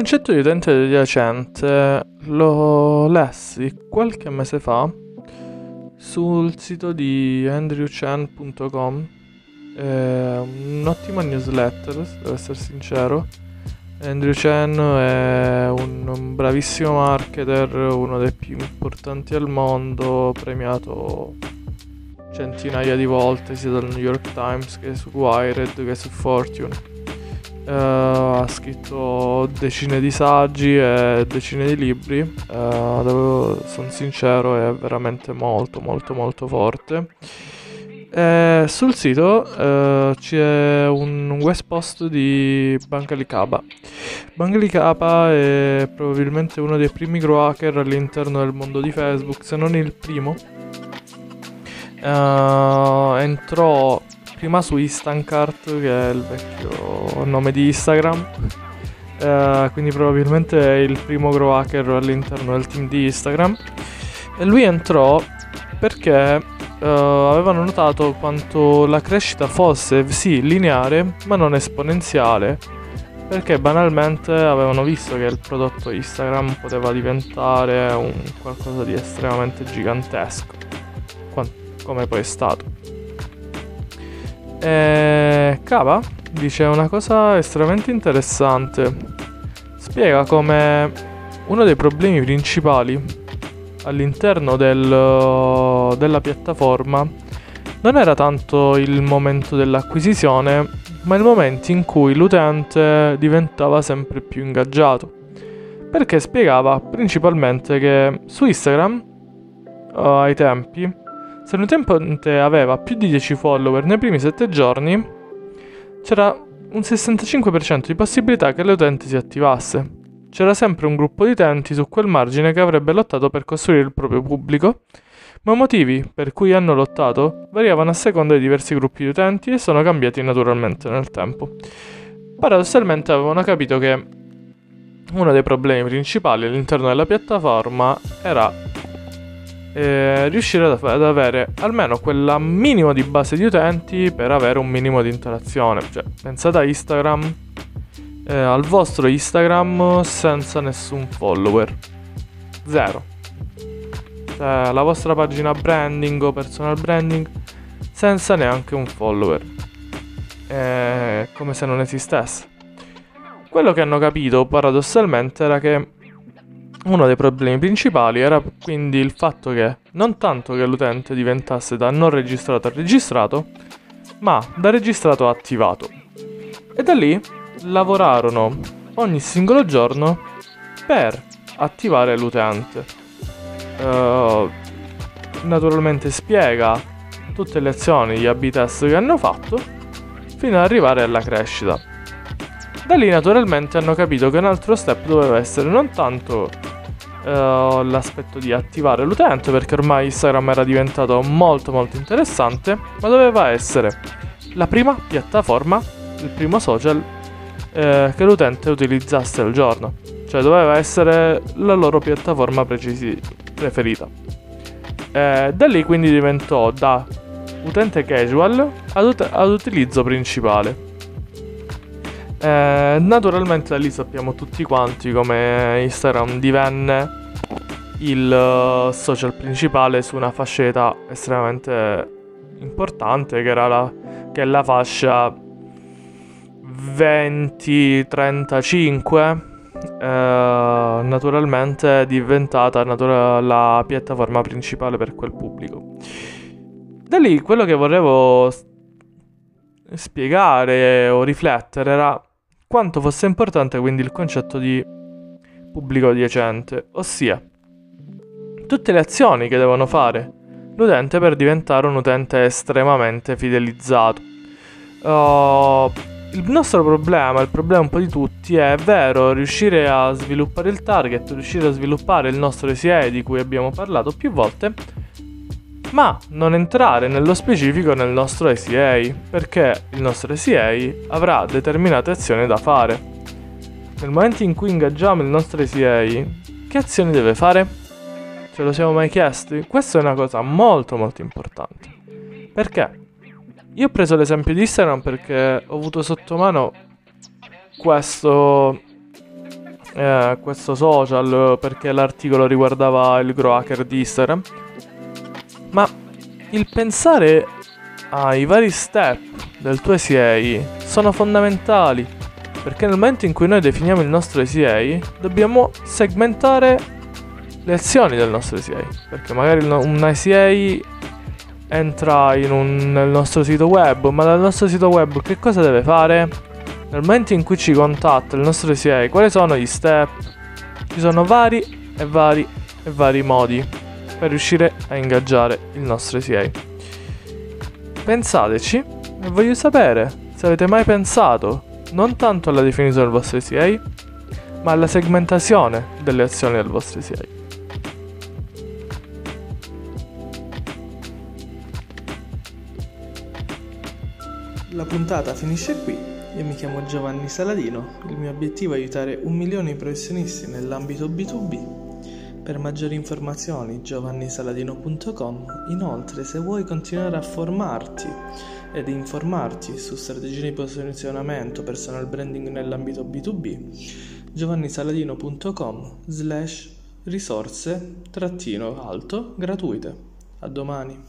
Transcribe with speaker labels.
Speaker 1: concetto di utente adiacente lo lessi qualche mese fa sul sito di andrewchan.com. È un'ottima newsletter, devo essere sincero. Andrew Chen è un bravissimo marketer, uno dei più importanti al mondo, premiato centinaia di volte sia dal New York Times che su Wired che su Fortune. Uh, ha scritto decine di saggi e decine di libri. Uh, sono sincero, è veramente molto, molto, molto forte. E sul sito uh, c'è un web post di Bangali Kaba. Bangali Kaba è probabilmente uno dei primi grow hacker all'interno del mondo di Facebook, se non il primo. entrò prima su Instancart, che è il vecchio nome di Instagram. Uh, quindi probabilmente è il primo grow hacker all'interno del team di Instagram. E lui entrò perché uh, avevano notato quanto la crescita fosse sì lineare, ma non esponenziale. Perché banalmente avevano visto che il prodotto Instagram poteva diventare un qualcosa di estremamente gigantesco, come poi è stato. E Kava dice una cosa estremamente interessante. Spiega come uno dei problemi principali all'interno del, della piattaforma non era tanto il momento dell'acquisizione, ma il momento in cui l'utente diventava sempre più ingaggiato. Perché spiegava principalmente che su Instagram, uh, ai tempi, se un utente aveva più di 10 follower nei primi 7 giorni, c'era un 65% di possibilità che l'utente si attivasse. C'era sempre un gruppo di utenti su quel margine che avrebbe lottato per costruire il proprio pubblico, ma i motivi per cui hanno lottato variavano a seconda di diversi gruppi di utenti e sono cambiati naturalmente nel tempo. Paradossalmente avevano capito che uno dei problemi principali all'interno della piattaforma era eh, riuscire ad, ad, avere almeno quella minimo di base di utenti per avere un minimo di interazione. Cioè, pensate a Instagram, eh, al vostro Instagram senza nessun follower. Zero. Cioè, la vostra pagina branding o personal branding senza neanche un follower. È come se non esistesse. Quello che hanno capito paradossalmente era che uno dei problemi principali era quindi il fatto che non tanto che l'utente diventasse da non registrato a registrato, ma da registrato a attivato. E da lì lavorarono ogni singolo giorno per attivare l'utente. Uh, naturalmente spiega tutte le azioni, gli AB test che hanno fatto, fino ad arrivare alla crescita. Da lì naturalmente hanno capito che un altro step doveva essere non tanto uh, l'aspetto di attivare l'utente perché ormai Instagram era diventato molto molto interessante, ma doveva essere la prima piattaforma, il primo social uh, che l'utente utilizzasse al giorno, cioè doveva essere la loro piattaforma precisi- preferita. Uh, da lì quindi diventò da utente casual ad, ut- ad utilizzo principale. Eh, naturalmente da lì sappiamo tutti quanti come Instagram divenne il uh, social principale su una fascia estremamente importante che era la, che è la fascia 20-35 eh, naturalmente è diventata natura- la piattaforma principale per quel pubblico. Da lì quello che volevo spiegare o riflettere era quanto fosse importante quindi il concetto di pubblico adiacente, ossia tutte le azioni che devono fare l'utente per diventare un utente estremamente fidelizzato. Uh, il nostro problema, il problema un po' di tutti, è, è vero riuscire a sviluppare il target, riuscire a sviluppare il nostro SEA di cui abbiamo parlato più volte, ma non entrare nello specifico nel nostro SEA, perché il nostro SEA avrà determinate azioni da fare. Nel momento in cui ingaggiamo il nostro SEA, che azioni deve fare? Ce lo siamo mai chiesti? Questa è una cosa molto molto importante. Perché? Io ho preso l'esempio di Instagram perché ho avuto sotto mano questo eh, questo social perché l'articolo riguardava il grow hacker di Instagram. Ma il pensare ai vari step del tuo SEA sono fondamentali perché nel momento in cui noi definiamo il nostro SEA dobbiamo segmentare le azioni del nostro SEA perché magari un SEA entra un, nel nostro sito web ma dal nostro sito web che cosa deve fare? Nel momento in cui ci contatta il nostro SEA quali sono gli step? Ci sono vari e vari e vari modi per riuscire a ingaggiare il nostro SEA Pensateci e voglio sapere se avete mai pensato non tanto alla definizione del vostro SEA, ma alla segmentazione delle azioni del vostro SEA.
Speaker 2: La puntata finisce qui. Io mi chiamo Giovanni Saladino. Il mio obiettivo è aiutare un milione di professionisti nell'ambito B2B per maggiori informazioni giovannisaladino.com. Inoltre, se vuoi continuare a formarti ed informarti su strategie di posizionamento personal branding nell'ambito B2B, giovannisaladino.com slash risorse trattino alto gratuite. A domani.